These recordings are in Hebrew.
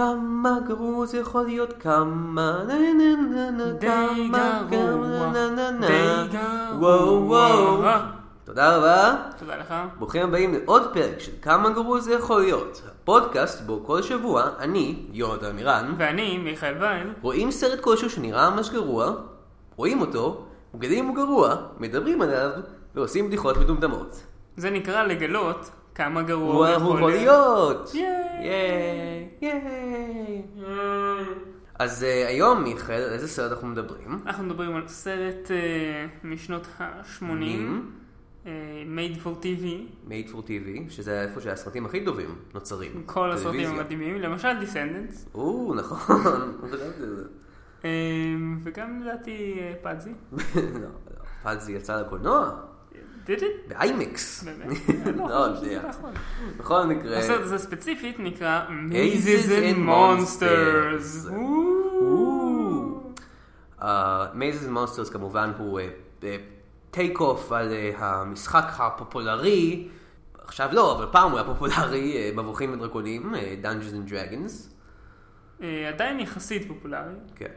כמה גרוע זה יכול להיות, כמה נה נה נה נה, כמה גרוע, נה נה נה. וואו וואו. תודה רבה. תודה לך. ברוכים הבאים לעוד פרק של כמה גרוע זה יכול להיות. הפודקאסט בו כל שבוע אני, יונתן מירן, ואני, מיכאל וייל, רואים סרט כלשהו שנראה ממש גרוע, רואים אותו, מגלים הוא גרוע, מדברים עליו, ועושים בדיחות מטומטמות. זה נקרא לגלות כמה גרוע הוא יכול להיות! ייי. ייי! אז אה, היום, מיכאל, על איזה סרט אנחנו מדברים? אנחנו מדברים על סרט אה, משנות ה-80, אה, made for TV, made for TV, שזה איפה שהסרטים הכי טובים נוצרים. כל הסרטים. המדהימים, למשל Descendants, או, נכון, לא וגם לדעתי פאדזי. לא, לא. פאדזי יצא לקולנוע? באיימקס. לא לא יודע. נכון. בכל מקרה, הסרט הזה ספציפית נקרא Mazes Mazes and and Monsters. Monsters. Mazes Monsters כמובן הוא take off על אה, המשחק הפופולרי, עכשיו לא, אבל פעם הוא היה פופולרי, אה, מבוכים ודרקונים, אה, Dungeons and Dragons. אה, עדיין יחסית פופולרי, כן.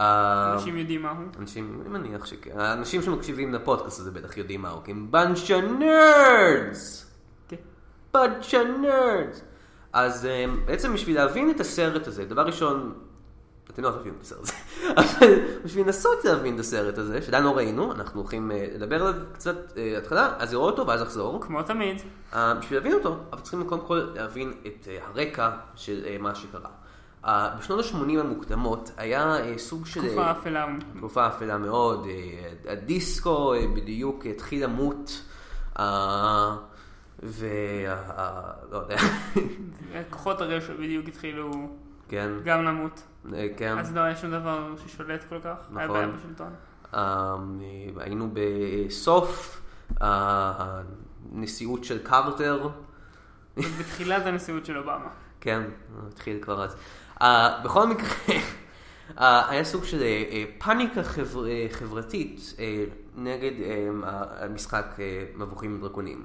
אנשים יודעים מה הוא. אנשים, אני מניח שכן. האנשים שמקשיבים לפודקאסט הזה בטח יודעים מהו, כי הם of nerds! כן. of nerds! אז אה, בעצם בשביל להבין את הסרט הזה, דבר ראשון, אתם לא תבינו את הסרט הזה, אבל בשביל לנסות להבין את הסרט הזה, שעדיין לא ראינו, אנחנו הולכים אה, לדבר עליו קצת אה, התחלה, אז לראות אותו ואז לחזור. כמו תמיד, בשביל להבין אותו, אנחנו צריכים קודם כל להבין את הרקע של מה שקרה. בשנות ה-80 המוקדמות היה אה, סוג של... תקופה אה, אפלה. תקופה אפלה מאוד, אה, הדיסקו בדיוק התחיל למות, וה... לא יודע, כוחות הרשע בדיוק התחילו כן, גם למות. כן, אז לא היה שום דבר ששולט כל כך. היה נכון. בעיה בשלטון. אה, היינו בסוף הנשיאות של קרטר, בתחילת הנשיאות של אובמה. כן, התחיל כבר אז. Uh, בכל מקרה, uh, היה סוג של uh, פאניקה חבר, uh, חברתית uh, נגד uh, המשחק uh, מבוכים ודרקונים.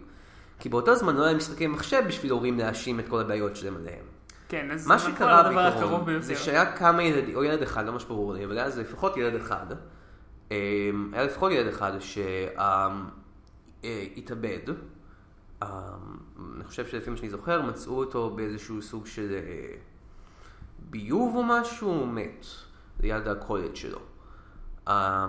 כי באותו זמן לא היה משחקי מחשב בשביל הורים להאשים את כל הבעיות שלהם עליהם. כן, אז מה שקרה בעיקרון. זה שהיה כמה ילדים, או ילד אחד, לא ממש ברור לי, אבל היה זה לפחות ילד אחד, היה לפחות ילד אחד שהתאבד, אני חושב שלפי מה שאני זוכר, מצאו אותו באיזשהו סוג של ביוב או משהו, הוא מת, ליד הקולג' שלו. אה,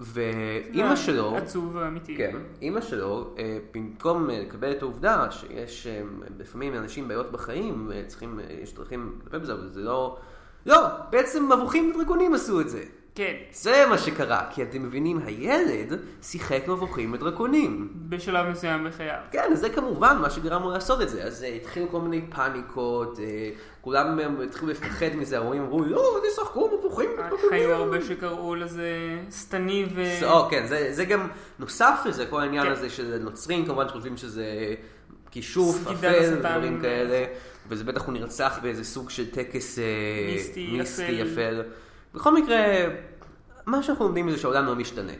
ואימא שלו, עצוב ואמיתי. כן, אימא שלו, אה, במקום אה, לקבל את העובדה שיש אה, לפעמים לאנשים בעיות בחיים, וצריכים, אה, יש דרכים לטפל בזה, אבל זה לא... לא, בעצם מבוכים ודרקונים עשו את זה. כן, זה מה שקרה, כי אתם מבינים, הילד שיחק מבוכים ודרקונים. בשלב מסוים בחייו. כן, זה כמובן מה שגרם לו לעשות את זה. אז אה, התחילו כל מיני פאניקות, אה, כולם אה, התחילו לפחד מזה, ההורים אמרו, לא, תשחקו מבוכים ודרקונים. היו הרבה שקראו לזה שטני ו... או, כן, זה, זה גם נוסף לזה, כל העניין כן. הזה של נוצרים, כמובן שחושבים שזה כישוף, אפל. דברים כאלה, וזה בטח הוא נרצח באיזה סוג של טקס מיסטי, מיסטי אפל. בכל מקרה, מה שאנחנו לומדים זה שהעולם לא משתנה.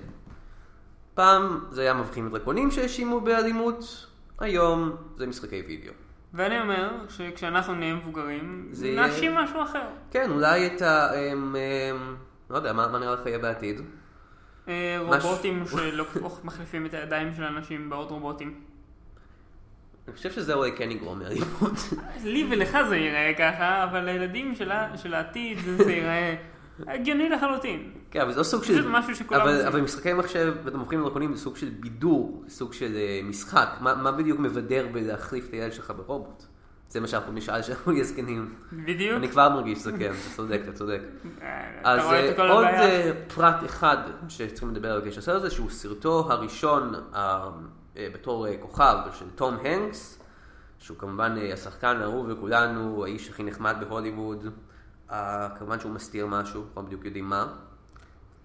פעם זה היה מבחינים ודרקונים שהאשימו באלימות, היום זה משחקי וידאו. ואני אומר שכשאנחנו נהיה מבוגרים, זה נאשים משהו אחר. כן, אולי את ה... אמ, אמ, לא יודע, מה, מה נראה לך יהיה בעתיד? אה, רובוטים שמחליפים את הידיים של אנשים בעוד רובוטים. אני חושב שזה אולי כן יגרום לאלימות. לי ולך זה ייראה ככה, אבל לילדים של העתיד זה ייראה הגיוני לחלוטין. כן, אבל זה לא סוג של... פשוט משהו שכולם אבל, עושים. אבל משחקי מחשב ואתם הופכים לדרקונים זה סוג של בידור, סוג של אה, משחק. מה, מה בדיוק מבדר בלהחליף את הילד שלך ברובוט? זה מה שאנחנו נשאל שאנחנו נהיה זקנים. בדיוק. אני כבר מרגיש זקן, אתה צודק, אתה צודק. אה, אז אה, עוד פרט אחד שצריכים לדבר על הסרט הזה, שהוא סרטו הראשון בתור כוכב של תום הנקס, שהוא כמובן השחקן האהוב לכולנו, האיש הכי נחמד בהוליווד. אה, כמובן שהוא מסתיר משהו, לא בדיוק יודעים מה.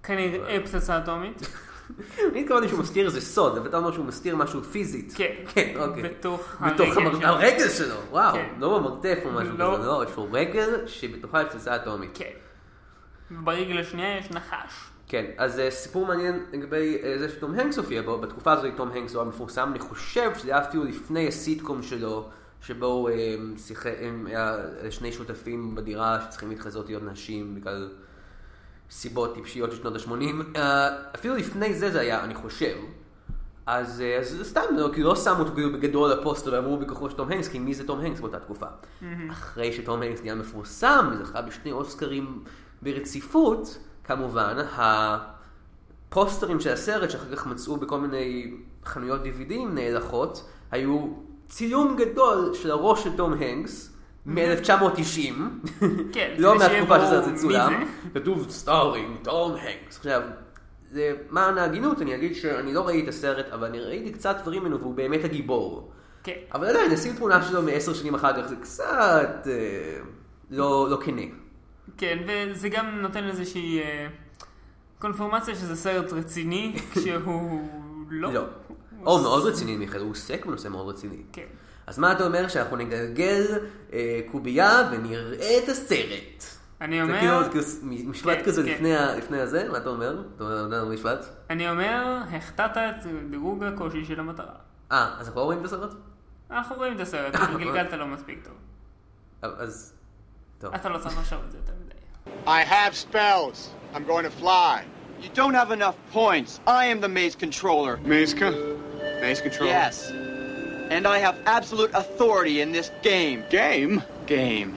כנראה פצצה אטומית. אני התכוונתי שהוא מסתיר איזה סוד, אבל אתה אומר שהוא מסתיר משהו פיזית. כן. כן, אוקיי. בתוך בתוך הרגל שלו. וואו. כן. לא במרתף או משהו לא. כזה, לא, יש לו רגל שבתוכה יש פצצה אטומית. כן. ברגל השנייה יש נחש. כן, אז אה, סיפור מעניין לגבי אה, זה שתום הנקס הופיע בו, בתקופה הזאת תום הנקס הוא היה מפורסם, אני חושב שזה היה אפילו לפני הסיטקום שלו, שבו הוא אה, שיחק, הם היה שני שותפים בדירה שצריכים להתחזות להיות נשים בגלל סיבות טיפשיות של שנות ה-80. אפילו לפני זה זה היה, אני חושב. אז, אה, אז סתם, לא, כאילו לא שמו אותו כאילו בגדול על הפוסטר ואמרו בכוחו של תום הנקס, כי מי זה תום הנקס באותה תקופה? אחרי שתום הנקס נהיה מפורסם, וזכה בשני אוסקרים ברציפות, כמובן, הפוסטרים של הסרט שאחר כך מצאו בכל מיני חנויות DVD נאלחות, היו צילום גדול של הראש של תום הנקס. מ-1990, כן, לא מהתקופה שזה מי צולם, זה. כתוב starring תום הנקס. עכשיו, זה, למען ההגינות אני אגיד שאני לא ראיתי את הסרט, אבל אני ראיתי קצת דברים ממנו והוא באמת הגיבור. כן. אבל עדיין, לשים תמונה שלו מעשר שנים אחר כך זה קצת אה, לא, לא כנה. כן, וזה גם נותן איזושהי אה, קונפורמציה שזה סרט רציני, כשהוא לא. לא. או מאוד רציני מיכאל, הוא עוסק בנושא מאוד רציני. כן. אז מה אתה אומר שאנחנו נגלגל אה, קובייה ונראה את הסרט? אני זה אומר, כאילו, זה כאילו משפט כן, כזה כן. לפני, ה- לפני הזה, מה אתה אומר? אתה אומר משפט? אני אומר, החטאת את דירוג הקושי של המטרה. אה, אז אנחנו לא רואים את הסרט? אנחנו רואים את הסרט, אבל גלגלת לא מספיק טוב. אז, טוב. אתה לא צריך לחשוב על זה יותר מדי. I have spells. I'm going to fly. You don't have enough points. I am the maze controller. Mazeka? Maze control? Yes. And I have absolute authority in this game. Game? Game.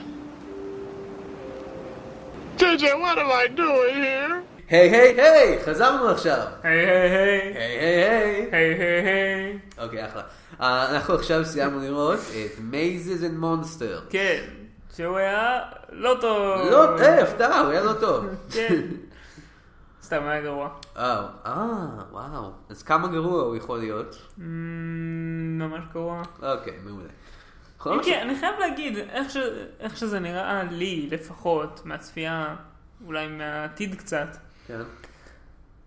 TJ, what am I doing here? היי היי היי, חזרנו עכשיו. היי היי היי. היי היי היי. היי היי היי. אוקיי, אחלה. אה, אנחנו עכשיו סיימנו לראות את Mazes and Monster. כן, שהוא היה לא טוב. לא, היי, הפתעה, הוא היה לא טוב. כן. סתם היה גרוע. אה, אה, וואו. אז כמה גרוע הוא יכול להיות? אמ, ממש גרוע. אוקיי, מעולה. כן, אני חייב להגיד, איך שזה נראה לי, לפחות, מהצפייה, אולי מהעתיד קצת, כן.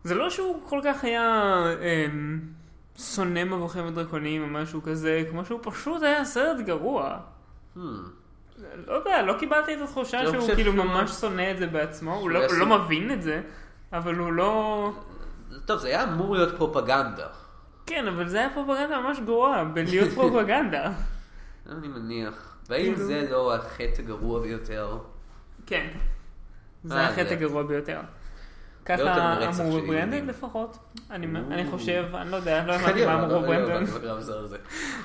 זה לא שהוא כל כך היה אמ, שונא מבוכים ודרקונים או משהו כזה, כמו שהוא פשוט היה סרט גרוע. Hmm. לא יודע, לא קיבלתי את התחושה לא שהוא כאילו ממש שונא את זה בעצמו, הוא לא- לא מבין את זה, אבל הוא לא... טוב, זה היה אמור להיות פרופגנדה. כן, אבל זה היה פרופגנדה ממש גרועה, בלהיות פרופגנדה. אני מניח. והאם כאילו- זה לא החטא הגרוע ביותר? כן. זה אה, החטא הגרוע ביותר. יותר ככה אמרו ילדים. לפחות. אני חושב, אני לא יודע, לא הבנתי מה לא- אמרו לא הזה.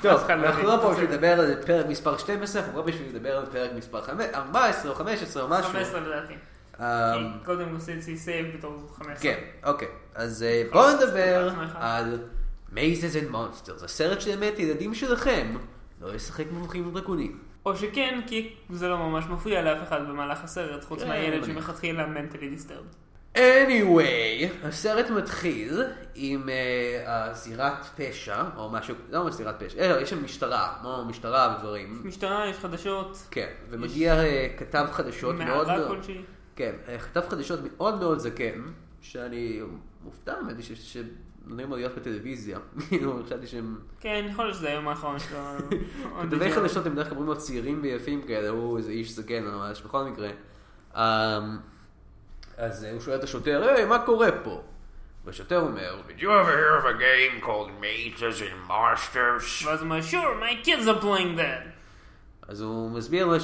טוב, לא אנחנו. לא פה בשביל לדבר על פרק מספר 12, אנחנו פה בשביל לדבר על פרק מספר 14 או 15 או משהו. 15 לדעתי. כי קודם עשיתי סייב בתור 15. כן, אוקיי. אז אה, בואו נדבר. על Mazes and Monsters, הסרט שבאמת ילדים שלכם לא ישחק מבוכים ודרקונים. או שכן, כי זה לא ממש מפריע לאף אחד במהלך הסרט, חוץ כן, מהילד שמלכתחילה מנטלי דיסטרבד. anyway, הסרט מתחיל עם אה, הזירת פשע, או משהו, לא ממש זירת פשע, אה, יש שם משטרה, כמו משטרה ודברים. משטרה, יש חדשות, כן, ומגיע כתב חדשות מאוד מערה מאוד, כלשהי. כן, אה, כתב חדשות מאוד מאוד זקן, שאני מופתע, האמת היא שנותנים לו להיות בטלוויזיה, כאילו, חשבתי שהם... כן, יכול להיות שזה היום האחרון שלו. כתבי חדשות הם בדרך כלל אומרים לו צעירים ויפים כאלה, הוא איזה איש זקן ממש, בכל מקרה. אמ, אז אה, הוא שואל את השוטר, היי, מה קורה פה? והשוטר אומר, Did you ever hear of a game called Mazes and Monsters? ואז הוא אומר, sure, my kids are playing that. אז הוא מסביר לו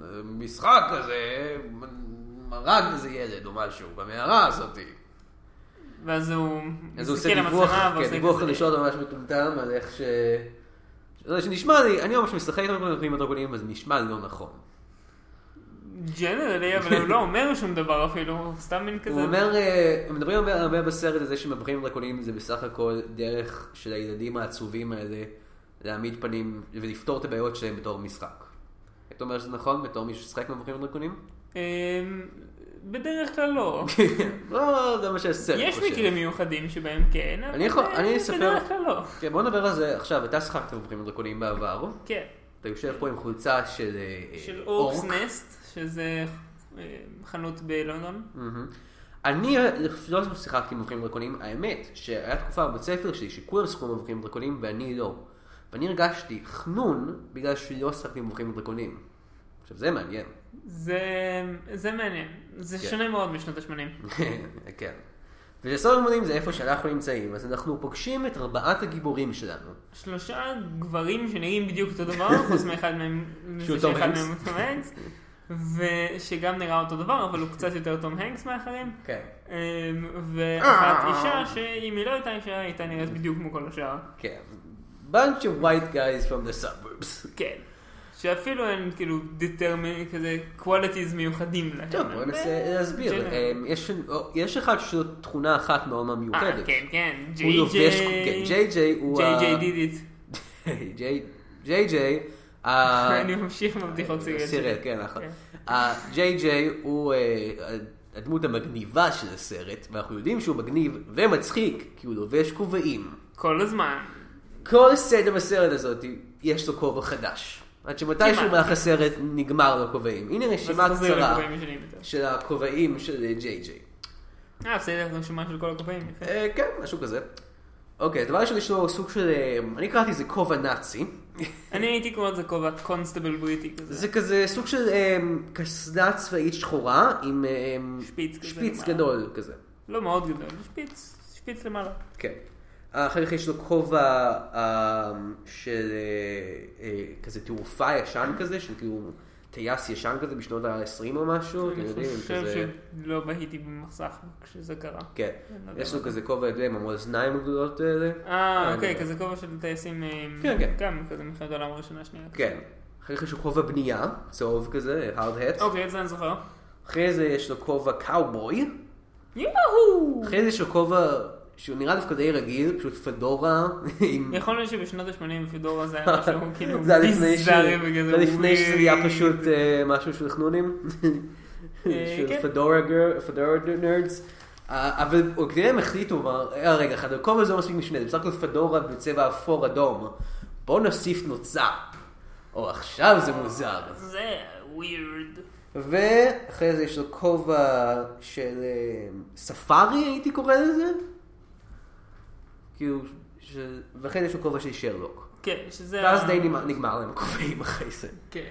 שמשחק כזה הרג איזה ילד או משהו במערה הזאתי. ואז הוא אז הוא עושה דיווח, כן, דיווח חדשות ממש מטומטם על איך ש... זה שנשמע לי, אני ממש משחק עם הדרקונים, אז נשמע לי לא נכון. ג'נרלי, אבל הוא לא אומר שום דבר אפילו, הוא סתם מין כזה. הוא אומר, אה, מדברים הרבה, בסרט הזה שמבחינים דרקונים זה בסך הכל דרך של הילדים העצובים האלה להעמיד פנים ולפתור את הבעיות שלהם בתור משחק. אתה אומר שזה נכון בתור מישהו ששחק מבחינים דרקונים? אמ, בדרך כלל לא. לא, זה מה שהסרט יש חושב. מקרים מיוחדים שבהם כן, אבל אה, בדרך כלל לא. כן, בוא נדבר על זה עכשיו, אתה שחקת מבחינים דרקונים בעבר, כן. אתה יושב פה עם חולצה של אה, של אורק. אורקס נסט, שזה אה, חנות בלונדון. אני לא שיחקתי מבוכים דרקונים, האמת שהיה תקופה בבית ספר שלי שכולם שיחקו מבוכים דרקונים ואני לא. ואני הרגשתי חנון בגלל שלא שיחקתי מבוכים דרקונים. עכשיו זה מעניין. זה, זה מעניין. זה כן. שונה מאוד משנות ה-80. כן. ושסוד המונים זה איפה שאנחנו נמצאים, אז אנחנו פוגשים את ארבעת הגיבורים שלנו. שלושה גברים שנראים בדיוק אותו דבר, חוץ מאחד מהם, שהוא תום שאחד הנקס. ושגם נראה אותו דבר, אבל הוא קצת יותר תום הנקס מאחרים. כן. אמ, ואחת אישה, שאם היא לא הייתה אישה, הייתה נראית בדיוק כמו כל השאר. כן. bunch of white guys from the suburbs. כן. שאפילו אין כאילו determine כזה qualities מיוחדים להם. טוב, בוא ננסה להסביר. ג'נרל. אמ, יש- אחד שזו תכונה אחת מאוד מאוד אה, מיוחדת. כן, כן. ג'יי ג'יי. כן, ג'יי ג'יי הוא... ג'יי ה- ג'יי דיד איט. ג'יי ג'יי ג'יי. אני ממשיך עם הבדיחות סירט, שלי. כן, נכון. כן. הג'יי ג'יי הוא אה, הדמות המגניבה של הסרט, ואנחנו יודעים שהוא מגניב ומצחיק, כי הוא לובש כובעים. כל הזמן. כל סדר בסרט הזאת, יש לו כובע חדש. עד שמתישהו. במהלך הסרט נגמר לו כובעים. הנה רשימה קצרה. של הכובעים של ג'יי ג'יי. אה, בסדר, רשימה של כל הכובעים. אה, כן, משהו כזה. אוקיי, דבר ראשון יש לו סוג של, אה, אני קראתי לזה כובע נאצי. אני הייתי קורא לזה כובע קונסטבל בריטי כזה. זה כזה סוג של אה, קסדה צבאית שחורה עם שפיץ. גדול כזה. לא מאוד גדול, שפיץ, שפיץ למעלה. כן. אחר כך יש לו כובע אה, של אה, אה, כזה תעופה ישן כזה, של כאילו טייס ישן כזה בשנות ה-20 או משהו, אתם אני יודעים, חושב כזה... שלא בהיתי במסך כשזה קרה. כן. לא יש לו. כזה כובע, אתה יודע, עם המאזניים הגדולות האלה. אה, אני אוקיי, כזה כובע של טייסים, אה, כן, כן. גם כזה מלחמת העולם הראשונה שנייה. כן. אחר כך יש לו כובע בנייה, צהוב כזה, hard hat. אוקיי, את זה אני זוכר. אחרי זה יש לו כובע קאובוי. יואו! אחרי זה יש לו כובע שהוא נראה דווקא די רגיל, פשוט פדורה עם... יכול להיות שבשנות ה-80 פדורה זה היה משהו כאילו זה היה לפני זה היה שזה ווירד. פשוט אה, משהו של חנונים. אה, של כן. פדורה גר- פדורה נרדס. אבל הם החליטו, "אה, רגע, אחד, הכובע הזה לא מספיק משנה, זה בסך הכל פדורה בצבע אפור אדום. בואו נוסיף נוצה. או עכשיו זה מוזר. זה ווירד. ואחרי זה יש לו כובע של ספארי, הייתי קורא לזה. כאילו, ש... ואחרי זה יש לו כובע של שרלוק. כן, שזה... ואז די נגמר- להם הכובעים אחרי זה. כן.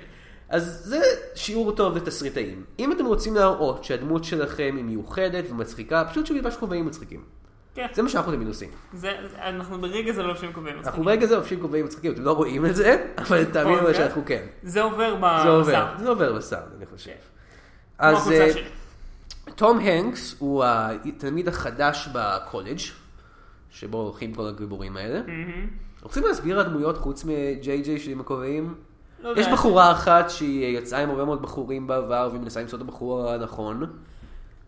אז זה שיעור טוב לתסריטאים. אם אתם רוצים להראות שהדמות שלכם היא מיוחדת ומצחיקה, פשוט שהוא ילבש כובעים מצחיקים. כן. זה מה שאנחנו תמיד עושים. זה, אנחנו ברגע זה לא לובשים כובעים אנחנו מצחיקים. ברגע זה לובשים כובעים מצחיקים, אתם לא רואים את זה, אבל תאמינו לי אוקיי. שאנחנו כן. זה עובר זה עובר, בסאונד. זה עובר בסאונד, אני חושב. כמו אז החולצה אה. תום הנקס הוא התלמיד החדש בקולג' שבו הולכים כל הגיבורים האלה. מהמם. רוצים להסביר הדמויות חוץ מג'יי ג'יי שעם הכובעים? לא. יש בחורה אחת שהיא יצאה עם הרבה מאוד בחורים בעבר והיא מנסה למצוא את הבחור הנכון.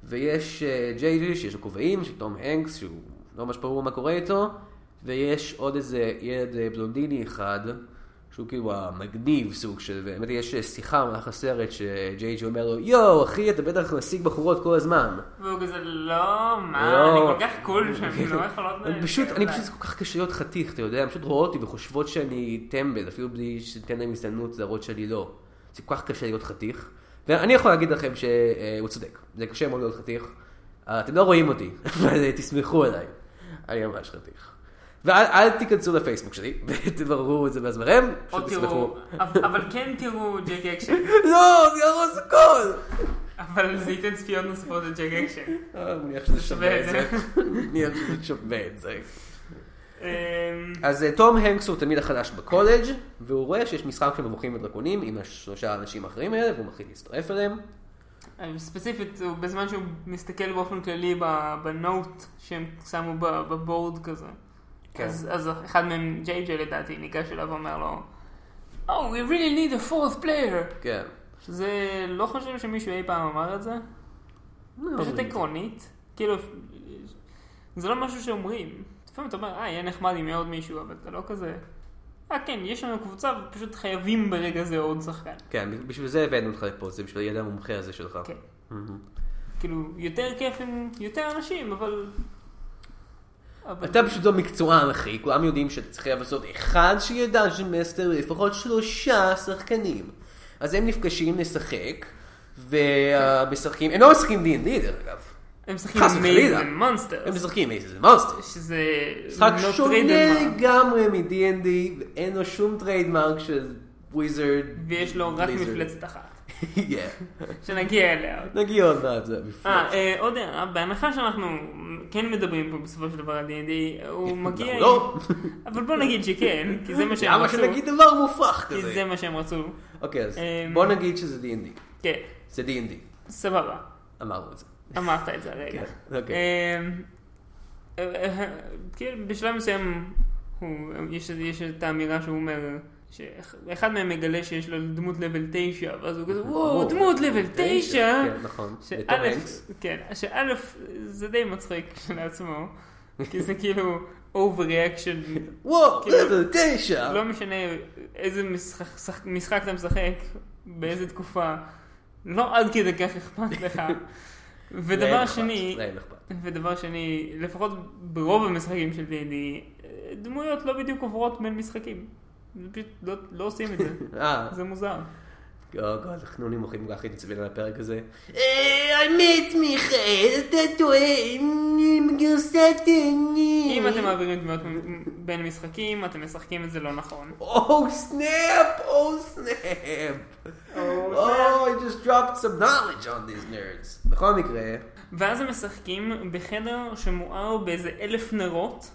ויש אה, ג'יי ג'יי שיש לו כובעים, של תום הנקס שהוא לא ממש ברור מה קורה איתו. ויש עוד איזה ילד אה, בלונדיני אחד, שהוא כאילו המגניב סוג של, באמת יש אה, שיחה במהלך הסרט שג'יי ג'יי אומר לו, יואו אחי אתה בטח משיג בחורות כל הזמן. והוא כזה, לא, מה, לא. אני כל כך cool שאני לא יכולות... אני פשוט, אני עליי." פשוט כל כך קשה להיות חתיך, אתה יודע, הן פשוט רואות אותי וחושבות שאני טמבל, אפילו בלי שתיתן להם הזדמנות להראות שאני לא. זה כל כך קשה להיות חתיך. ואני יכול להגיד לכם שהוא צודק, זה קשה מאוד להיות חתיך. אה, אתם לא רואים אותי, אבל אה, תסמכו עליי. אני ממש חתיך. ואל אל תיכנסו לפייסבוק שלי, ותבררו את זה בעצמכם, פשוט תסמכו. אבל כן תראו ג'ק אקשן, לא, זה יהרוס הכל! אבל זה ייתן צפיות נוספות לג'ק אקשן. אה, אני מניח שזה שווה את זה. אני מניח שזה שווה את זה. אמ, אז אה, תום הנקס הוא תלמיד החדש בקולג' והוא רואה שיש משחק של מבוכים ודרקונים עם השלושה האנשים האחרים האלה והוא מחליט להצטרף אליהם. ספציפית, הוא- בזמן שהוא מסתכל באופן כללי בנוט שהם שמו בבורד כזה. כן. אז אז אחד מהם, ג'יי ג'יי לדעתי, ניגש אליו ואומר לו, Oh, we really need a fourth player. כן. שזה, לא חושב שמישהו אי פעם אמר את זה. פשוט עקרונית. כאילו, זה לא משהו שאומרים. לפעמים אתה אומר, אה, יהיה נחמד אם יהיה עוד מישהו, אבל אתה לא כזה... אה, כן, יש לנו קבוצה ופשוט חייבים ברגע זה עוד שחקן. כן, בשביל זה הבאנו אותך לפה, זה בשביל הידע המומחה הזה שלך. כן. כאילו, יותר כיף עם יותר אנשים, אבל... אבל- אתה פשוט לא מקצוען אחי, כולם יודעים שאתה צריך לעשות אחד שיהיה דאנג'ן מסטר לפחות שלושה שחקנים. אז הם נפגשים לשחק, ומשחקים, הם לא משחקים D&D דרך אגב. הם משחקים. Maze Monster. הם משחקים איזה Monster. שזה... משחק לא שונה. לגמרי מ-D&D, ואין לו שום trademark של Wizard. ויש לו רק מפלצת אחת. כן. שנגיע אליה. נגיע עוד מעט, זה בפרוץ. אה, אה, עוד הערה, בהנחה שאנחנו כן מדברים פה בסופו של דבר על D&D, הוא מגיע... לא. אבל בוא נגיד שכן, כי זה מה שהם למה רצו. שנגיד דבר מופרך כי כזה? זה מה שהם רצו. אוקיי, אז אמ, בוא נגיד שזה D&D. כן, זה D&D. סבבה. אמרנו את זה. אמרת את זה הרגע. כן, אוקיי. אמ, אה, אה, כאילו בשלב מסוים יש את האמירה שהוא אומר שאחד מהם מגלה שיש לו דמות לבל 9 ואז הוא כזה וואו. דמות לבל 9 כן, נכון. כן, שא' זה די מצחיק כשלעצמו כי זה כאילו overreaction וואו, כאילו- זה תשע. לא משנה איזה משחק, שח- משחק אתה משחק, באיזה תקופה, לא עד כדי כך אכפת לך. ודבר שני. ודבר שני, לפחות ברוב המשחקים של D&D, דמויות לא בדיוק עוברות בין משחקים. לא, לא עושים את זה, אה, זה מוזר. גוד, חנונים הולכים כל כך להתעצבן על הפרק הזה. אה, האמת, מיכאל, אתה טועה, גרסת... אם אתם מעבירים דמויות בין משחקים, אתם משחקים את זה לא נכון. Oh snap! Oh snap! Oh, I just dropped some knowledge on these nerds. בכל מקרה, ואז הם משחקים בחדר שמואר באיזה אלף נרות,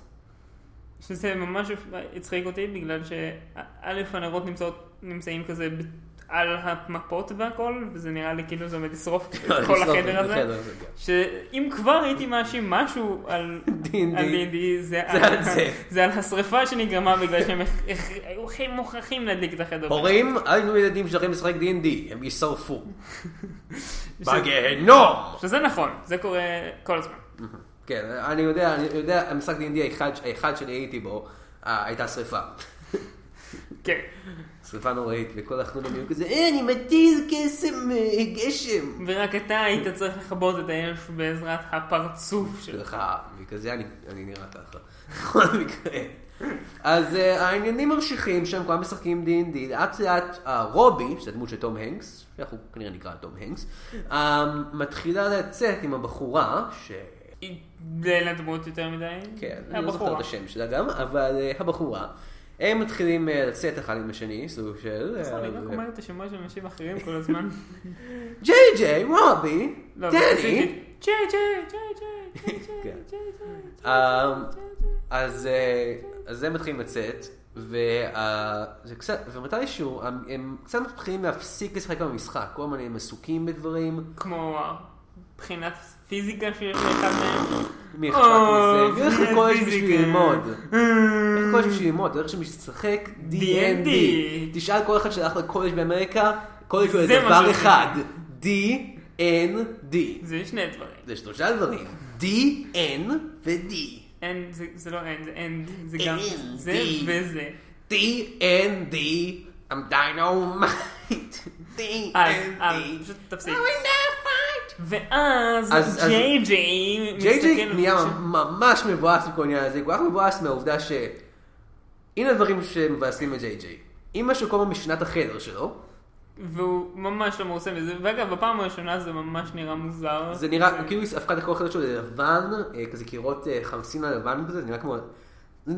שזה ממש הצחיק אותי בגלל שא' הנרות נמצאות, נמצאים כזה על המפות והכל, וזה נראה לי כאילו זה עומד לשרוף את כל החדר הזה. כן. שאם כבר הייתי מאשים משהו על D&D, זה על השריפה שנגרמה בגלל שהם היו הכי מוכרחים להדליק את החדר. הורים, אל תנו ילדים שלכם לשחק D&D, הם יישרפו. בגיהנום! שזה נכון, זה קורה כל הזמן. כן, אני יודע, אני יודע, המשחק D&D האחד- האחד שאני הייתי בו, אה, הייתה שריפה. כן. שריפה נוראית, וכל החנונים היו כזה, אה, אני מתיז קסם אה, גשם. ורק אתה היית צריך לכבות את האש בעזרת הפרצוף שלך. וכזה אני, נראה ככה. בכל מקרה. אז uh, העניינים ממשיכים שם, כולם משחקים D&D, לאט לאט רובי, שזו דמות של תום הנקס, שאנחנו כנראה נקרא תום הנקס, uh, מתחילה לצאת עם הבחורה, ש... אין לה דמות יותר מדי. כן, אני לא זוכר. את השם שלה גם, אבל uh, הבחורה, הם מתחילים uh, לצאת אחד עם השני, סוג של... אני רק uh, אומר את השמות של אנשים אחרים כל הזמן. ג'יי ג'יי, רובי, לא, דני. ג'יי ג'יי, אז אה, הם מתחילים לצאת, ומתישהו הם קצת מתחילים להפסיק לשחק במשחק, כל הזמן הם עסוקים בדברים, כמו בחינת פיזיקה שיש לאחד מהם. מי אכפת מזה, מי הולך לקולג' בשביל פיזיקה. ללמוד, הולך לקולג' בשביל ללמוד, אתה הולך שם לשחק D&D, תשאל כל אחד שהלך לקולג' באמריקה, קולג' הוא זה מה דבר שזה. אחד, D-N-D, זה שני דברים. זה שלושה דברים, D-N ו-D. אין, זה- לא אין, זה אין, זה גם זה. וזה. D-N-D, I'm dynamite. אה, אה, D-N-D. פשוט תפסיק. ואז אז- אז- ג'יי ג'יי ג'יי ג'יי נהיה ממש מבואס העניין הזה, כל כך מבואס מהעובדה ש... הנה הדברים שמבאסים את ג'יי ג'יי. אמא שלו כל משנת החדר שלו, והוא ממש לא מרוצה מזה, ואגב, בפעם הראשונה זה ממש נראה מוזר. זה נראה, כאילו היא הפכה את כל החדר שלו ללבן, אה, כזה קירות אה, חרסין הלבן כזה, זה נראה כמו...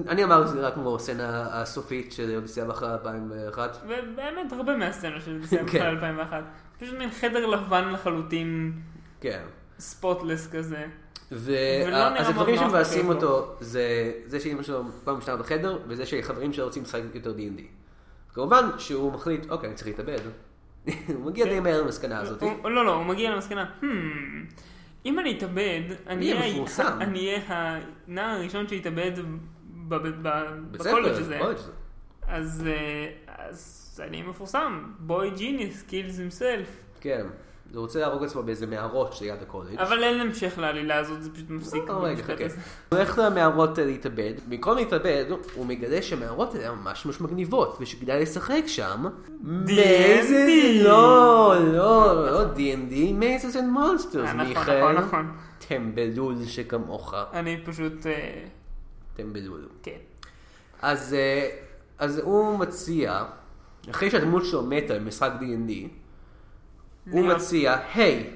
אני אמר שזה נראה כמו הסצנה הסופית של אודיסאה באחרי 2001. ובאמת הרבה מהסצנה של דצמבר כן. 2001. פשוט מין חדר לבן לחלוטין, כן. ספוטלס כזה. ו... אז הדברים שמבאסים. אותו זה זה שאימא שלו פעם משנה בחדר וזה שחברים שלו רוצים לשחק יותר D&D. כמובן שהוא מחליט אוקיי אני צריך להתאבד. הוא מגיע די מהר למסקנה הזאת. לא, לא, הוא מגיע למסקנה, "Hmm, אם אני אתאבד, אני אהיה אהיה- מפורסם." אני אהיה הנער הראשון שיתאבד בקולג' הזה. אז אה, אז אני מפורסם. בוי ג'יניוס, קילס himself. כן. הוא רוצה להרוג עצמו באיזה מערות שליד הקולג'. אבל אין המשך לעלילה הזאת, זה פשוט מפסיק. לא, רגע, חכה. הוא הולך למערות אה, להתאבד, במקום להתאבד, הוא מגלה שהמערות האלה ממש ממש מגניבות, ושכדאי לשחק שם. Mazes, לא, לא, לא D&D, Mazes and Monsters, אה, נכון, מיכאל. נכון, נכון. טמבלול שכמוך, אני פשוט, אה, טמבלול. כן. אז, אה, אז הוא מציע, אחרי שהדמות שלו מתה במשחק D&D, הוא להיות- מציע, היי,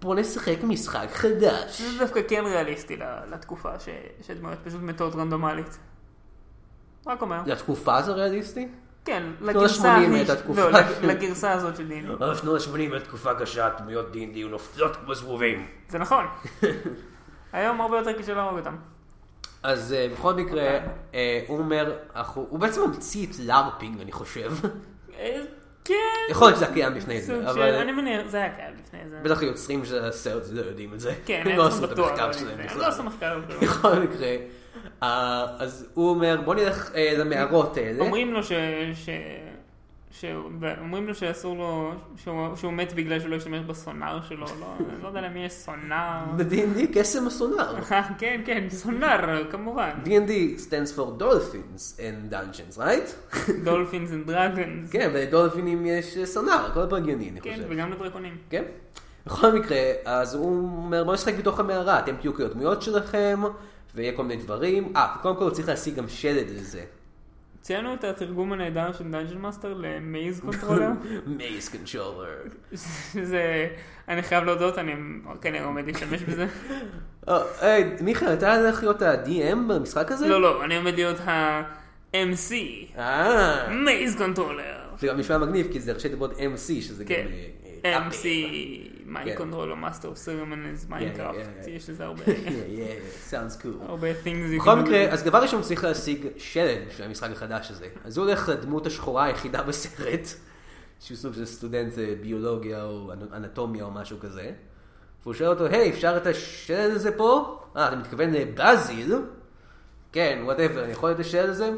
בוא נשחק משחק חדש. זה דווקא כן ריאליסטי לתקופה ש- שדמויות פשוט מתות רנדומלית. רק אומר. לתקופה זה ריאליסטי? כן, לגרסה תקופה לא, לגרסה הזאת של. אה, שנות ה-80 הייתה תקופה קשה, דמויות D&D היו נופלות כמו זבובים. זה נכון. היום הרבה יותר קשה להרוג אותם. אז אה, בכל מקרה, אה, הוא אומר, אנחנו- הוא בעצם ממציא את לארפינג, אני חושב. אה, כן. יכול להיות שזה היה קיים לפני זה, אבל אני מניח, זה היה קיים לפני זה. בטח היוצרים של הסרט לא יודעים את זה. כן, הם לא עשו את המחקר שלהם הם בכלל. לא עשו מחקר. בכל מקרה, אז הוא אומר, בוא נלך למערות האלה. אומרים לו ש... ש... שהוא- אומרים לו שאסור לו, שהוא, שהוא מת בגלל שהוא לא השתמש בסונאר שלו, לא, לא יודע למי יש סונאר. ב-D&D קסם הסונאר. אה, כן, כן, סונאר, כמובן. D&D stands for Dolphins in Dungeons, right? Dolphins and Dragons. כן, ולדולפינים יש אה, סונאר, הכל פה הגיוני, אני כן, חושב. וגם לדרקונים. כן? בכל מקרה, אז הוא אומר, בוא נשחק בתוך המערה, אתם תהיו כאילו דמויות שלכם, ויהיה כל מיני דברים. אה, קודם כל צריך להשיג גם שלד לזה. ציינו את התרגום הנהדר של Dungeon Master ל Maze Controller. Maze Controller. שזה, אני חייב להודות, אני כנראה עומד להשתמש בזה. היי, מיכאל, אתה הולך להיות ה-DM במשחק הזה? לא, לא, אני עומד להיות ה-MC, אה, Maze Controller. זה גם נשמע מגניב, כי זה ראשי תיבות MC, שזה גם... כן, MC, Mind כן. Controller, Master of Ceremonies, מיינקראפט, yeah. יש לזה הרבה, sounds cool. הרבה things. בכל. מקרה, אז דבר ראשון צריך להשיג שלד של המשחק החדש הזה. אז הוא הולך לדמות השחורה היחידה בסרט, שהוא סוג של סטודנט אה, ביולוגיה או אנ- אנטומיה או משהו כזה. והוא שואל אותו, היי, אפשר את השלד הזה פה? אה, אתה מתכוון לבאזיל? כן, whatever, אני יכול את השלד הזה?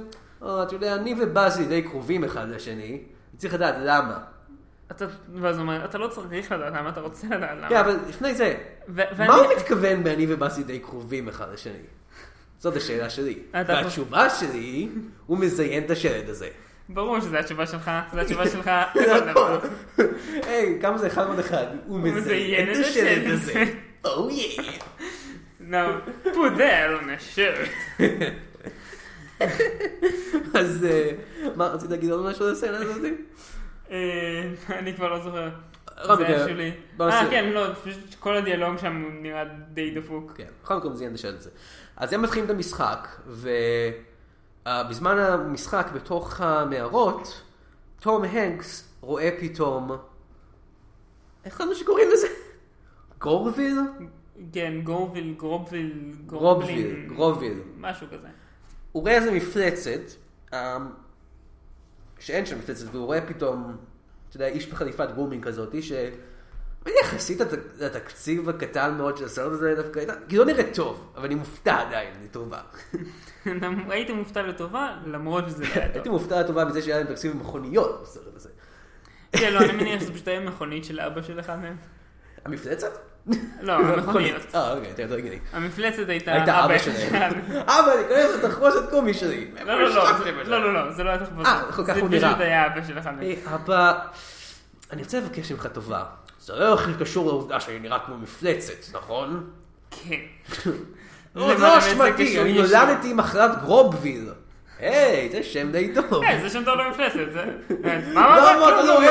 אה, אתה יודע, אני ובאזיל די קרובים אחד לשני. אני צריך לדעת למה. אתה, ואז הוא אומר, אתה לא צריך לדעת למה, אתה רוצה לדעת למה. כן, אבל לפני זה, מה הוא מתכוון באני ובאזיל די קרובים אחד לשני? זאת השאלה שלי. והתשובה שלי הוא מזיין את השלד הזה. ברור שזו התשובה שלך, זו התשובה שלך. היי, כמה זה אחד ועוד אחד? הוא מזיין את השלד הזה. Oh yeah. Now, put that on a shirt. אז אה, מה, רצית להגיד עוד משהו על הסצנה הזאת? אה, אני כבר לא זוכר. זה היה. בוא אה, כן, לא, פשוט כל הדיאלוג שם נראה די דפוק. כן, בכל מקום מזיין את השלד הזה. אז הם מתחילים את המשחק, ובזמן המשחק בתוך המערות, תום הנקס רואה פתאום, איך קוראים שקוראים לזה? גורוויל? כן, גרובביל, גרובוויל, גרובלין, גרובוויל. משהו כזה. הוא רואה איזה מפלצת, אמ, שאין שם מפלצת, והוא רואה פתאום, אתה יודע, איש בחליפת גומינג כזאת, ש... יחסית לת- לתקציב הקטן מאוד של הסרט הזה, דווקא הייתה, כי לא נראית טוב, אבל אני מופתע עדיין, היא טובה. הייתי מופתע לטובה, למרות שזה לא היה הייתי טוב. מופתע לטובה מזה שהיה להם תקציב מכוניות בסרט הזה. כן, לא, אני מניח שזה פשוט היה מכונית של אבא של אחד מהם. המפלצת? לא, המכוניות. אה, אוקיי, יותר הגיוני. המפלצת הייתה הייתה אבא. שלהם. אבא, אני קורא את התחבושת קומי שלי. לא, לא, לא, זה- לא, לא, לא, זה לא היה תחבושת. אה, כל כך זה הוא פשוט נראה. היה אבא של אחד אבא, אני רוצה לבקש ממך טובה. זה לא הכי קשור לעובדה שאני נראה כמו מפלצת, נכון? כן. לא, זה לא זה אשמתי, אני. נולדתי עם מחלת גרובוויל. היי, זה שם די טוב. כן, זה שם טוב למפלצת. זה- מה, למה מה, אתה כלום,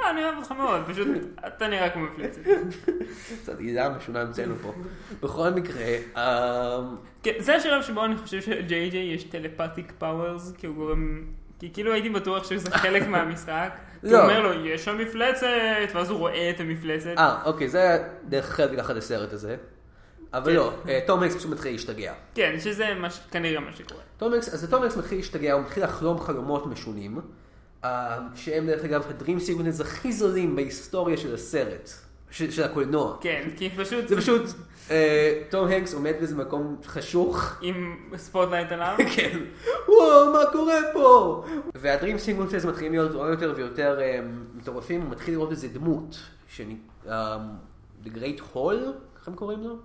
לא? אה, אני אוהב אותך מאוד, פשוט אתה נראה כמו מפלצת. קצת הילה משונה המצאנו פה. בכל מקרה, אמ, כן, זה השלב שבו אני חושב שלג'יי ג'יי יש telepathic powers, כי הוא גורם... כי כאילו הייתי בטוח שזה חלק מהמשחק. לא. הוא אומר לו, יש שם מפלצת, ואז הוא רואה את המפלצת. אה, אוקיי, זה דרך אחרת לקחת הסרט הזה. אבל כן. לא, אה, תום הנקס פשוט מתחיל להשתגע. כן, שזה כנראה מה שקורה. אז תום הנקס מתחיל להשתגע, הוא מתחיל לחלום חלומות משונים, אה, שהם דרך אגב ה-dream sequences הכי זולים בהיסטוריה של הסרט, של של הקולנוע. כן, כי פשוט... זה פשוט, אה, תום הנקס עומד באיזה מקום חשוך. עם spotlight עליו. כן, וואו, מה קורה פה? וה-dream sequences מתחילים להיות עוד יותר ויותר אה, מטורפים, הוא מתחיל לראות איזה דמות, שנ... אה, The Great Hall, איך הם קוראים לו?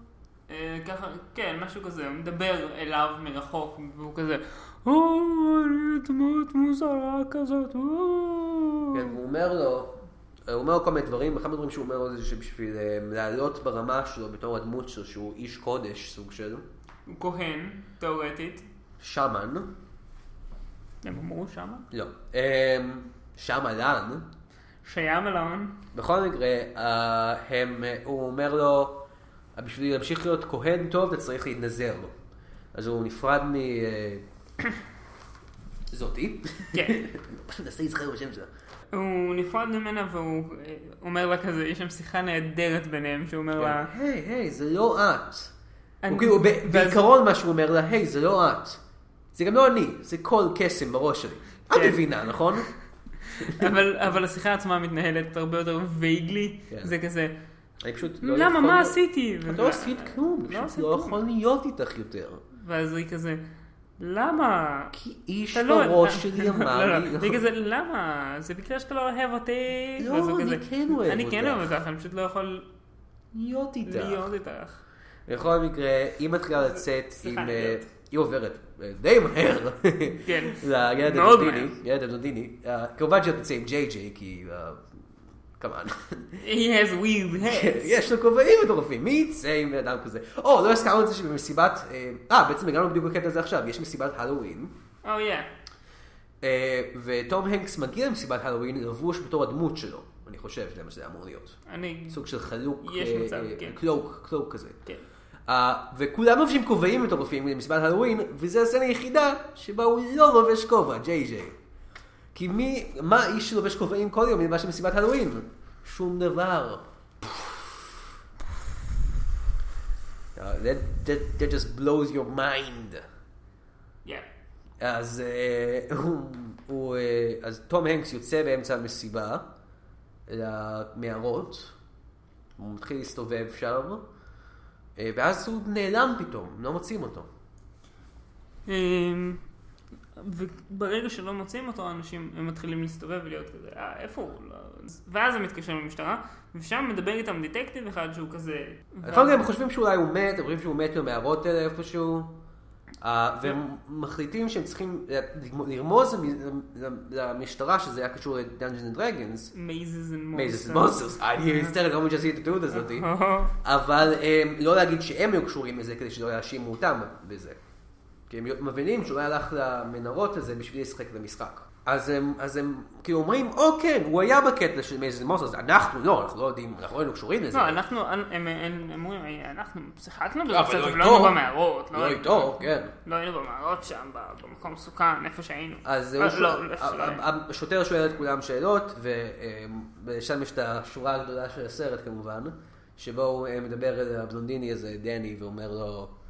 אה, ככה, כן, משהו כזה, הוא מדבר אליו מרחוק, והוא כזה, או, אני דמות מוזרה כזאת, או. כן, הוא אומר לו, הוא אומר לו כל מיני דברים, אחד הדברים שהוא אומר לו זה שבשביל אה, לעלות ברמה שלו בתור הדמות שלו, שהוא איש קודש, סוג של הוא כהן, תאורטית. שמן, הם אמרו שמה? לא, אה, שמלן, שיאמלון. בכל מקרה, אה, הם, אה, הוא אומר לו, בשביל להמשיך להיות כהן טוב, אתה צריך להתנזר לו. אז הוא נפרד מ... זאתי. כן. נסה להיזכר בשם שלה. הוא נפרד ממנה והוא אה, אומר לה כזה, יש שם שיחה נהדרת ביניהם, שהוא אומר לה, היי, היי, זה לא את. אני- הוא כאילו, בעיקרון מה שהוא אומר לה, היי, זה לא את. זה גם לא אני, זה כל קסם בראש שלי. את כן. מבינה, נכון? אבל השיחה עצמה מתנהלת הרבה יותר וייגלי, כן. זה כזה, אני פשוט לא למה, מה עשיתי? את לא עשית כלום, לא פשוט לא. יכול להיות איתך יותר. ואז היא כזה, למה? כי איש לא- בראש שלי אמר לא, לי... לא, היא כזה, למה? זה בגלל שאתה לא אוהב אותי? לא, הוא אני כן אוהב אני כן אותך." אוהב אותך, אני פשוט לא יכול להיות איתך. להיות איתך. בכל מקרה, היא מתחילה לצאת עם... אה, היא עוברת אה, די מהר. כן. לילד הדודיני. אה, כמובן שהיא תצא עם ג'יי ג'יי, כי... כמובן. He has weird heads. יש לו כובעים מטורפים, מי יצא עם בן אדם כזה? או, לא הזכרנו את זה שבמסיבת... אה, אה, בעצם הגענו בדיוק בקטע הזה עכשיו, יש מסיבת הלואוין. Oh yeah. אה, ותום הנקס מגיע למסיבת הלואוין לבוש בתור הדמות שלו. אני חושב שזה מה שזה אמור להיות. אני... סוג של חלוק, יש אה, מצב, אה, כן. קלוק, קלוק כזה. כן. אה, וכולם לובשים כובעים מטורפים למסיבת הלואוין, וזו הסצנה היחידה שבה הוא לא לובש כובע, ג'יי ג'יי. כי מי, מה איש שלובש כובעים כל יום מלבד של מסיבת הלואוין? שום דבר. Uh, that, that, that just blows your mind. Yeah. אז, אה, הוא, הוא, אה, אז תום הנקס יוצא באמצע המסיבה למערות, הוא מתחיל להסתובב שם, אה, ואז הוא נעלם פתאום, לא מוצאים אותו. וברגע שלא מוצאים אותו, אנשים מתחילים להסתובב ולהיות כזה, אה, איפה הוא? לא... ואז הם מתקשרים למשטרה, ושם מדבר איתם דטקטיב אחד שהוא כזה... לפעמים הם חושבים שאולי הוא מת, הם חושבים שהוא מת במערות האלה איפשהו, אה, והם מחליטים שהם צריכים לרמוז למשטרה שזה היה קשור ל-Dungeons and Dragons, Mazes and Mazes Monsters, אני מצטער, לא מבין שעשיתי את הטעות הזאתי. אבל לא להגיד שהם היו קשורים לזה כדי שלא יאשימו אותם בזה. כי הם מבינים שהוא היה הלך למנהרות הזה בשביל לשחק את המשחק. אז הם, אז הם כאילו אומרים, או כן, הוא היה בקטע של Mazes and Monsters, אנחנו לא, אנחנו לא יודעים, אנחנו לא היינו קשורים לזה. לא, אנחנו, הם אומרים, אנחנו שיחקנו בזה לא, אבל קצת, לא אבל לא איתו. היינו במערות. לא איתו, כן. לא היינו במערות שם, במקום מסוכן, איפה שהיינו. אז אה, לא. השוטר שואל את כולם שאלות, ושם יש את השורה הגדולה של הסרט כמובן, שבו הוא אה, מדבר אל הבלונדיני הזה, דני, ואומר לו, "אה,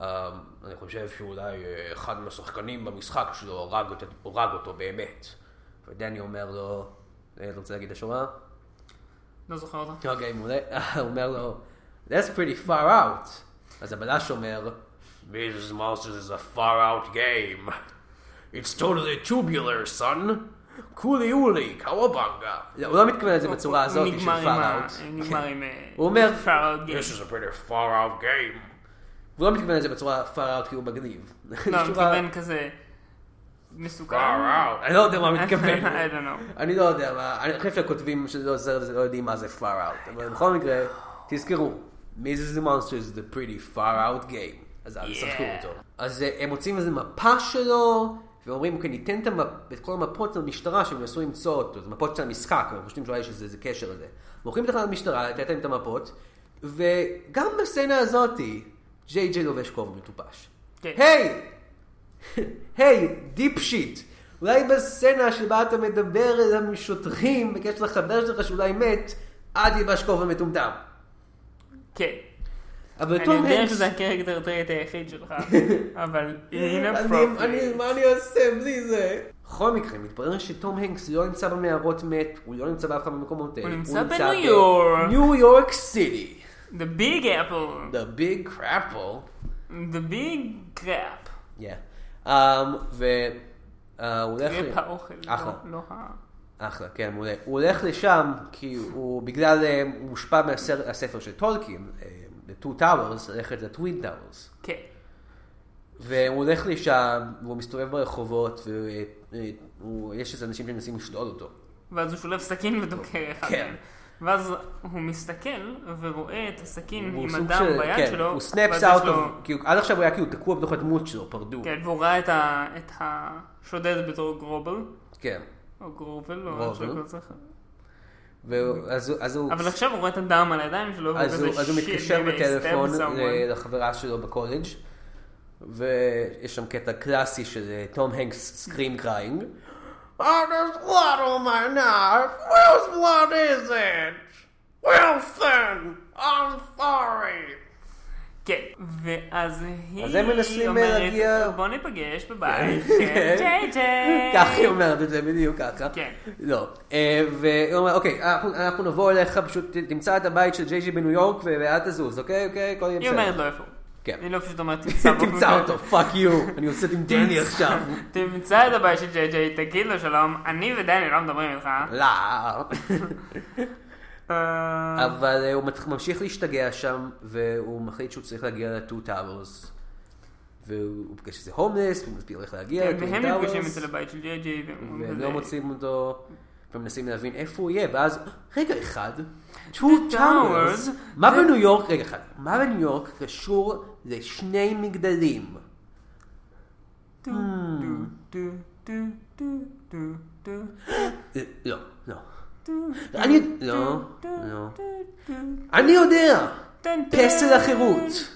אני חושב שאולי אה, אחד מהשחקנים במשחק שלו הרג אותו- הרג אותו באמת. ודני אומר לו, אה, אתה רוצה להגיד את השורה? לא זוכר אותה. אוקיי, מעולה. הוא אומר לו, That's pretty far out. אז הבלש אומר, Mrs. Monsters is a far out game. It's totally tubular, son. Ooly, cowabunga. לא, הוא לא מתכוון לזה בצורה הזאת של ה- out. נגמר עם... אה, הוא אומר- far out game. This is a pretty far out game. הוא לא מתכוון לזה בצורה far out כי הוא מגניב. לא, הוא מתכוון כזה... מסוכן. אני לא יודע מה מתכוון. אני לא יודע מה, אני חושב שהכותבים של הסרט הזה לא יודעים מה זה far out, אבל בכל מקרה, תזכרו, the Monsters is a pretty far out game, אז אל תשחקו. אותו. אז אה, הם מוצאים איזה מפה שלו, ואומרים, אוקיי, ניתן את את כל המפות למשטרה שהם ינסו למצוא אותו, זה מפות של המשחק, הם חושבים שאולי יש איזה קשר לזה. הם הולכים לתחנת משטרה, לתת להם את המפות, וגם בסצנה הזאתי, ג'יי ג'יי לובש כובע מטופש. כן. היי! היי, dipshit. אולי בסצנה שבה אתה מדבר אל השוטרים בקשר לחבר שלך שאולי מת, אל תלבש כובע מטומטם. כן. אבל אני תום יודע הנקס... שזה הקרקטר טרייט היחיד שלך, אבל אני-. אני- מה אני עושה בלי זה? בכל מקרה, מתברר שתום הנקס לא נמצא במערות מת, הוא לא נמצא באף אחד מהמקומות האלה. הוא נמצא בניו יורק. ניו יורק סיטי. The big apple. The big crapple. The big crap. Yeah. Um, והוא הולך... קרפ האוכל. אחלה. לא- לא ה... אחלה, כן, מעולה. הוא הולך לשם כי הוא, בגלל, אה, הוא מושפע מהספר של טולקין, אה, The Two Towers, ללכת ל-Twin Towers. כן. והוא הולך לשם, והוא מסתובב ברחובות, ויש איזה אנשים שמנסים לשדוד אותו. ואז הוא שולף סכין ודוקר אחד כן. ואז הוא מסתכל ורואה את הסכין עם הדם של- ביד כן, שלו. הוא snaps ואז out, לו- כאילו, עד עכשיו הוא היה כאילו תקוע בתוך הדמות שלו, פרדו. כן, והוא ראה את ה- את השודד בתור גרובל. כן. או גרובל, או. משהו כזה. והוא- אז הוא-. אבל עכשיו הוא רואה את הדם על הידיים שלו, אז הוא, אז הוא "Shit, מתקשר בטלפון someone." ל- לחברה שלו בקולג' ויש שם קטע קלאסי של אה, תום הנקס scream crying. Oh, there's blood on my knife. Whose blood is it? Wilson, I'm sorry. כן, ואז היא אז הם מנסים אומרת, להגיע- בוא ניפגש בבית של ג'יי ג'יי. ככה היא אומרת את זה, בדיוק ככה. כן. לא. אה, והיא אומרת, אוקיי, אנחנו- אנחנו נבוא אליך, פשוט תמצא את הבית של ג'יי ג'י בניו יורק ואל תזוז, אוקיי? אוקיי? הכל יהיה היא בסדר. אומרת לו איפה. כן. היא לא פשוט אומרת תמצא בו. תמצא אותו, fuck you. אני עם דני עכשיו. תמצא את הבית של ג'יי ג'יי, תגיד לו שלום, אני ודני לא מדברים איתך. לא. אה, אבל אה, הוא ממשיך להשתגע שם, והוא מחליט שהוא צריך להגיע ל-Two Towers. והוא פוגש איזה הומלס, והוא מסביר איך להגיע כן, ל-Two והם נפגשים אצל הבית של ג'יי ג'יי. והם- לא מוצאים אותו, ומנסים להבין איפה הוא יהיה, ואז, רגע אחד, Two Towers, מה בניו יורק, רגע אחד, מה בניו יורק קשור לשני מגדלים? לא, לא. אני, לא, לא. אני יודע! פסל החירות.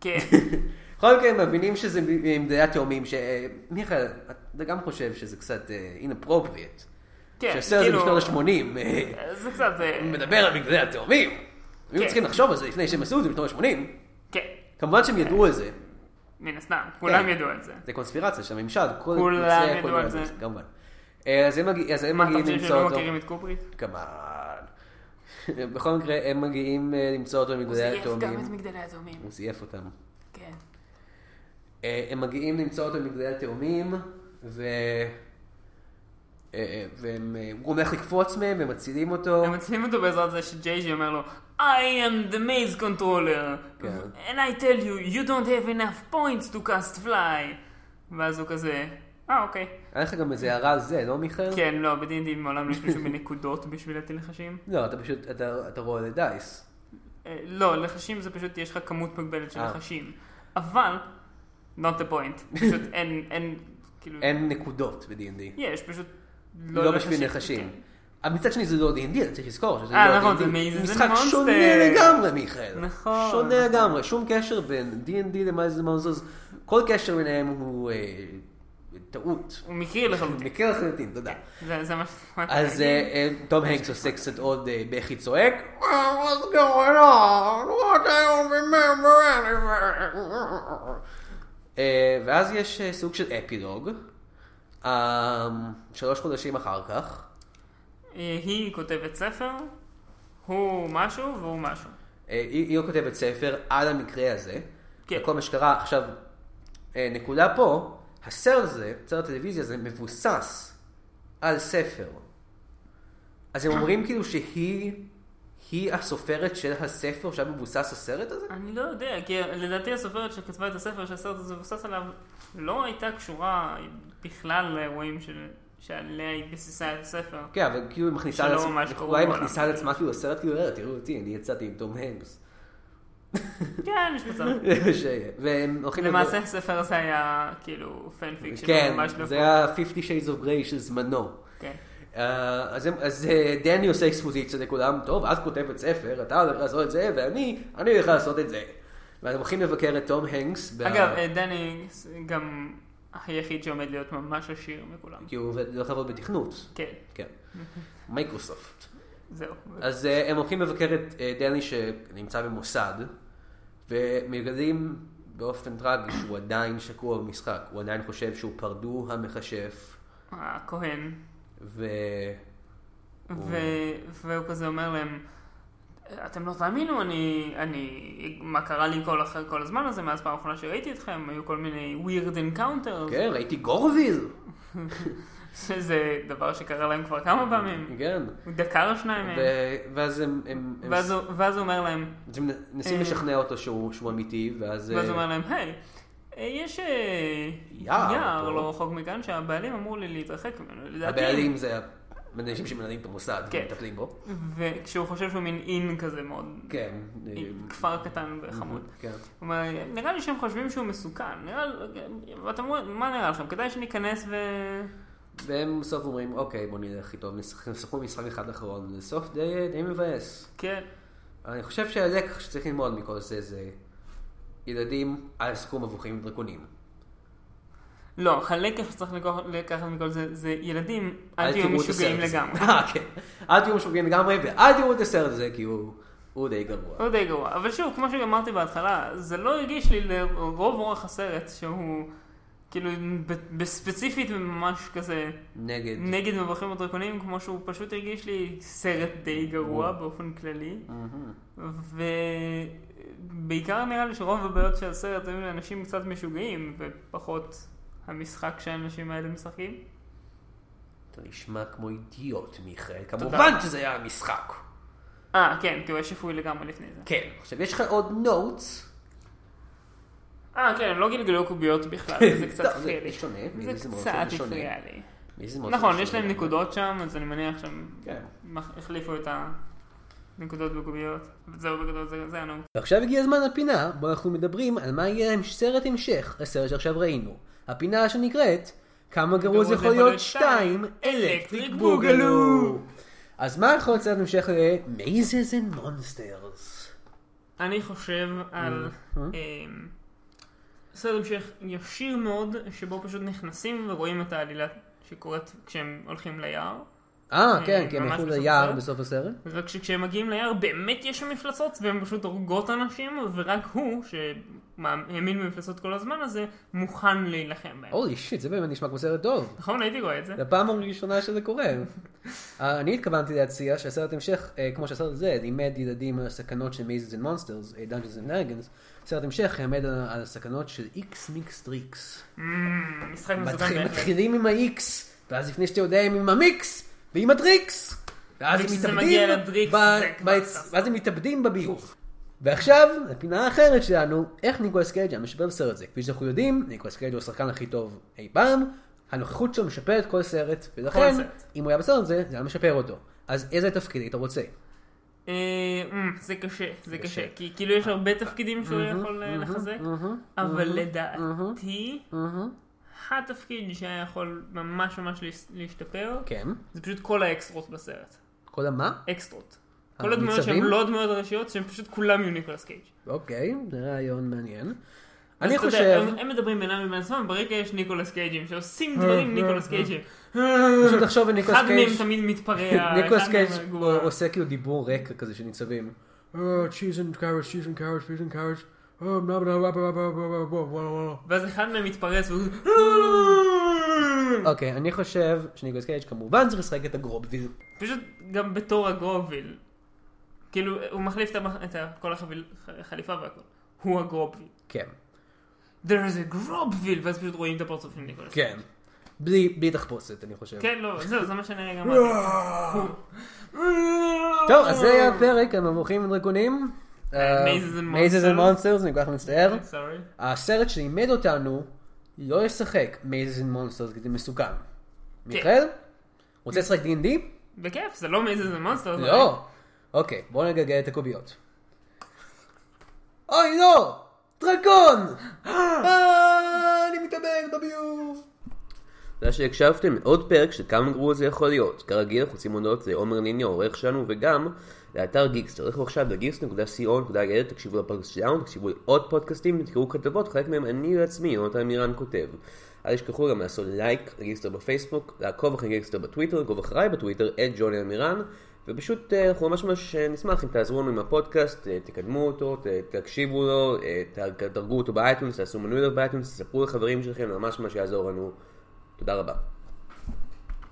כן. בכל מקרה הם מבינים שזה מגדלי התאומים, שמיכאל, אתה גם חושב שזה קצת inappropriate. כן, שהסרט הזה כאילו, בשנות ה-80 זה קצת... אה, מדבר על מגדלי התאומים. היו כן. צריכים לחשוב על זה לפני שהם עשו את זה בשנות ה-80. כן, כמובן שהם ידעו על זה. מן הסתם, כולם כן. ידעו על זה. זה קונספירציה של הממסד. כל כולם ידעו על זה. כמובן. אה, אז הם מגיע- אז הם מה, אתה מגיעים חושב למצוא שהם לא אותו. מכירים את קופריק? כמובן. בכל מקרה, הם מגיעים אה, למצוא אותו הוא במגדלי זייף גם את התאומים. מגדלי התאומים. הוא זייף אותם. אה, הם מגיעים למצוא אותו במגדלי התאומים, ו... אה, אה, והם, אה, הוא הולך לקפוץ מהם, והם מצילים אותו. הם מצליחים אותו בעזרת זה שג'יי ג'י אומר לו I am the maze controller כן. and I tell you you don't have enough points to cast fly ואז הוא כזה אה אוקיי היה לך גם איזה הערה על זה, לא מיכאל? כן לא בדינדי מעולם לא השתמשו בנקודות בשביל להטיל לחשים לא, אתה פשוט, אתה, אתה רואה לדייס. לא לחשים זה פשוט יש לך כמות מוגבלת של. לחשים אבל not the point פשוט אין אין כאילו אין נקודות ב-D&D. יש פשוט לא בשביל לחשים, נחשים. כן. אבל מצד שני זה לא D&D, אתה צריך לזכור שזה אה, לא נכון, D&D. זה מ- זה משחק מונסטר. שונה לגמרי, מיכאל. נכון, שונה נכון. לגמרי, שום קשר בין D&D למייז מונזרס, כל קשר ביניהם הוא אה, טעות. הוא מקרי לחלוטין מקרה לחלוטין, תודה. זה זה מה ש... אז אה, אה, תום הנקס עושה קצת עוד אה, בכי צועק. What's going on? What I don't remember anything. אה, ואז יש אה, סוג של אפילוג. אה, שלוש חודשים אחר כך. היא כותבת ספר, הוא משהו והוא משהו. היא, היא כותבת ספר על המקרה הזה. כן. וכל מה שקרה. עכשיו, נקודה פה, הסרט הזה, סרט הטלוויזיה הזה, מבוסס על ספר. אז הם אומרים כאילו שהיא, היא הסופרת של הספר שהיה מבוסס הסרט הזה? אני לא יודע, כי לדעתי הסופרת שכתבה את הספר שהסרט הזה מבוסס עליו, לא הייתה קשורה בכלל לאירועים של... שעליה היא ביססה את הספר. כן, אבל כאילו היא מכניסה ממש קראו אולי היא. מכניסה על עצמה כאילו הסרט כאילו, "אה, תראו אותי, אני יצאתי עם תום הנקס. כן, יש מצב. ש- והם הולכים... למעשה הספר הזה היה כאילו פנפיק שלו, כן, ממש לא... זה היה 50 Shades of Grey של זמנו. כן. אה, אז, אז אה, דני עושה אקספוזיציה לכולם, טוב, את כותבת ספר, אתה הולך לעשות את זה, ואני, אני הולך לעשות את זה. ואז הולכים לבקר את תום הנקס, אגב, אה, דני גם היחיד שעומד להיות ממש עשיר מכולם. כי הוא עובד, לעבוד בתכנות, כן, כן, מייקרוסופט. זהו. אז הם הולכים לבקר את דני שנמצא במוסד, ומגלים באופן טרגי שהוא עדיין שקוע במשחק, הוא עדיין חושב שהוא פרדו המכשף, הכהן. ו... ו- והוא כזה אומר להם, אתם לא תאמינו, אני, אני, מה קרה לי כל, אחרי כל הזמן הזה, מאז פעם אחרונה שראיתי אתכם, היו כל מיני weird encounters, כן, ראיתי גורוויל. שזה דבר שקרה להם כבר כמה פעמים, כן. דקר שניים מהם, ואז הם, הם, הם, ואז הוא- ואז הוא אומר להם, אז הם מנסים אה, לשכנע אותו שהוא, שהוא אמיתי, ואז... ואז אה, הוא אומר להם, היי, אה, יש אה, יער יער פה." לא רחוק מכאן שהבעלים אמרו לי להתרחק ממנו, לדעתי, הבעלים זה האנשים שמנהלים את המוסד, כן. ומטפלים בו. וכשהוא חושב שהוא מין אין כזה מאוד, כן. אה, כפר קטן וחמוד. כן. נראה לי שהם חושבים שהוא מסוכן, נראה ואתם אומרים, מה נראה לכם? כדאי שניכנס ו... והם בסוף אומרים, אוקיי, בוא נלך איתו, נשחקו משחק אחד אחרון, זה סוף די, די מבאס. כן, אני חושב שהלקח שצריך ללמוד מכל זה, זה ילדים, אל תשחקו מבוכים עם דרקונים. לא, הלקח שצריך לקח- לקחת מכל זה, זה ילדים, אל תהיו משוגעים. לגמרי. אה, כן. אל תהיו משוגעים לגמרי, ואל תראו את הסרט הזה, כי הוא הוא די גרוע. הוא די גרוע. אבל שוב, כמו שאמרתי בהתחלה, זה לא הרגיש לי לרוב אורך הסרט שהוא כאילו בספציפית ממש כזה נגד. נגד מבוכים ודרקונים, כמו שהוא פשוט הרגיש לי סרט די גרוע באופן כללי. ובעיקר נראה לי שרוב הבעיות של הסרט היו לאנשים קצת משוגעים, ופחות המשחק שהאנשים האלה משחקים. אתה נשמע כמו אידיוט, מיכאל. כמובן שזה היה משחק. אה, כן, כי הוא היה שפוי לגמרי לפני זה. כן. עכשיו, יש לך עוד נוטס. אה, כן, הם לא גלגלו קוביות בכלל, זה קצת לא, הפריע לי. זה קצת. הפריע לי. נכון, יש להם. נקודות שם, אז אני מניח שהם כן. החליפו את הנקודות בקוביות. וזהו בגדול, זה- זה הנוט. ועכשיו הגיע הזמן לפינה, בו אנחנו מדברים על מה יהיה סרט המשך לסרט שעכשיו ראינו. הפינה שנקראת, כמה גרוע זה יכול להיות שתיים, אלקטריק בוגלו. אז מה יכול להיות סרט המשך ל-Mazes and Monsters? אני חושב על Mm-hmm. אמ, סרט המשך ישיר מאוד, שבו פשוט נכנסים ורואים את העלילה שקורית כשהם הולכים ליער. אה, כן, כי הם הלכו ליער? בסוף הסרט. רק שכשהם מגיעים ליער באמת יש שם מפלצות והן פשוט הורגות אנשים ורק הוא שהאמין במפלצות כל הזמן הזה מוכן להילחם בהם. holy shit, זה באמת נשמע כמו סרט טוב. נכון הייתי רואה את זה. זה הפעם הראשונה שזה קורה. אה, אני התכוונתי להציע שהסרט המשך, אה, כמו שהסרט הזה, לימד ילדים על הסכנות של and Monsters, אה, Dungeons and Dragons, סרט המשך ילמד על הסכנות של איקס מיקס דריקס. משחק מסוכן בהחלט. מתחילים עם ה-X, ואז לפני שאתה יודע הם עם המיקס, ועם הדריקס. ואז הם מתאבדים, מגיע לדריקס, ב- זה כבר ב- סס. ואז הם מתאבדים בביוב. ועכשיו, הפינה האחרת שלנו, איך ניקולס קייג' היה משפר בסרט זה. כפי שאנחנו יודעים, ניקולס קייג' הוא השחקן הכי טוב אי פעם, הנוכחות שלו משפרת כל סרט, ולכן. אם הוא היה בסרט זה, זה היה משפר אותו. אז איזה תפקיד היית רוצה? אה, אמ, זה קשה, זה קשה, כי כאילו יש הרבה תפקידים שהוא יכול אה, לחזק, אבל לדעתי, התפקיד שהיה יכול ממש ממש להשתפר, כן. זה פשוט כל האקסטרות בסרט. כל המה? אקסטרות. כל הדמויות שהן? לא הדמויות הראשיות, שהן פשוט כולם יהיו ניקולס קייג'. אוקיי, זה רעיון מעניין. אני יודע, חושב, הם- הם מדברים בינם לבין עצמם, ברקע יש ניקולס קייג'ים שעושים דברים ניקולס קייג'ים. פשוט לחשוב על ניקולס אחד קייג'. מהם תמיד מתפרע, ניקולס אחד קייג'. עושה כאילו דיבור רקע כזה של ניצבים. peas and carrots, peas and carrots, peas and carrots. ואז אחד מהם מתפרץ והוא... אוקיי, אני חושב שניקולס קייג' כמובן צריך לשחק את הגרובוויל. פשוט גם בתור הגרוביל. כאילו, הוא מחליף את כל החליפה והכל. הוא הגרוביל. כן. There is a גרוביל, ואז פשוט רואים את הפרצוף של ניקולס. כן. בלי בלי תחפושת, אני חושב. כן, לא, זהו, זה מה שנראה גם. טוב, אז זה היה הפרק על מבוכים ודרקונים. אה, and Monsters. Monsters, אני כל כך מצטער. הסרט שלימד אותנו לא לשחק Mazes and Monsters כי זה מסוכן. מיכאל? רוצה לשחק D&D? בכיף, זה לא מאיזה זה מונסטר. לא. אוקיי, בואו נגלגל את הקוביות. אוי לא! דרקון! אה, אני מתאבד בביוב! תודה שהקשבתם לעוד פרק של כמה גרוע זה יכול להיות. כרגיל אנחנו עושים הודעות לעומר ניני העורך שלנו וגם לאתר גיקסטר. לכו עכשיו ל-gixter.co.il, תקשיבו לפודקאסט שלנו, תקשיבו לעוד פודקאסטים, תקראו כתבות, חלק מהם אני לעצמי, יונתן עמירן כותב. אל תשכחו גם לעשות לייק לגיקסטר בפייסבוק, לעקוב אחרי גיקסטר בטוויטר, לעקוב אחריי בטוויטר, at ג'וני עמירן. ופשוט אה, אנחנו ממש ממש אה, נשמח אם תעזרו לנו עם הפודקאסט, אה, תקדמו אותו, תקשיבו לו, תדרגו אותו ב-iTunes, תעשו מנוי לו ב-iTunes, תספרו לחברים שלכם, ממש ממש יעזור לנו. תודה רבה.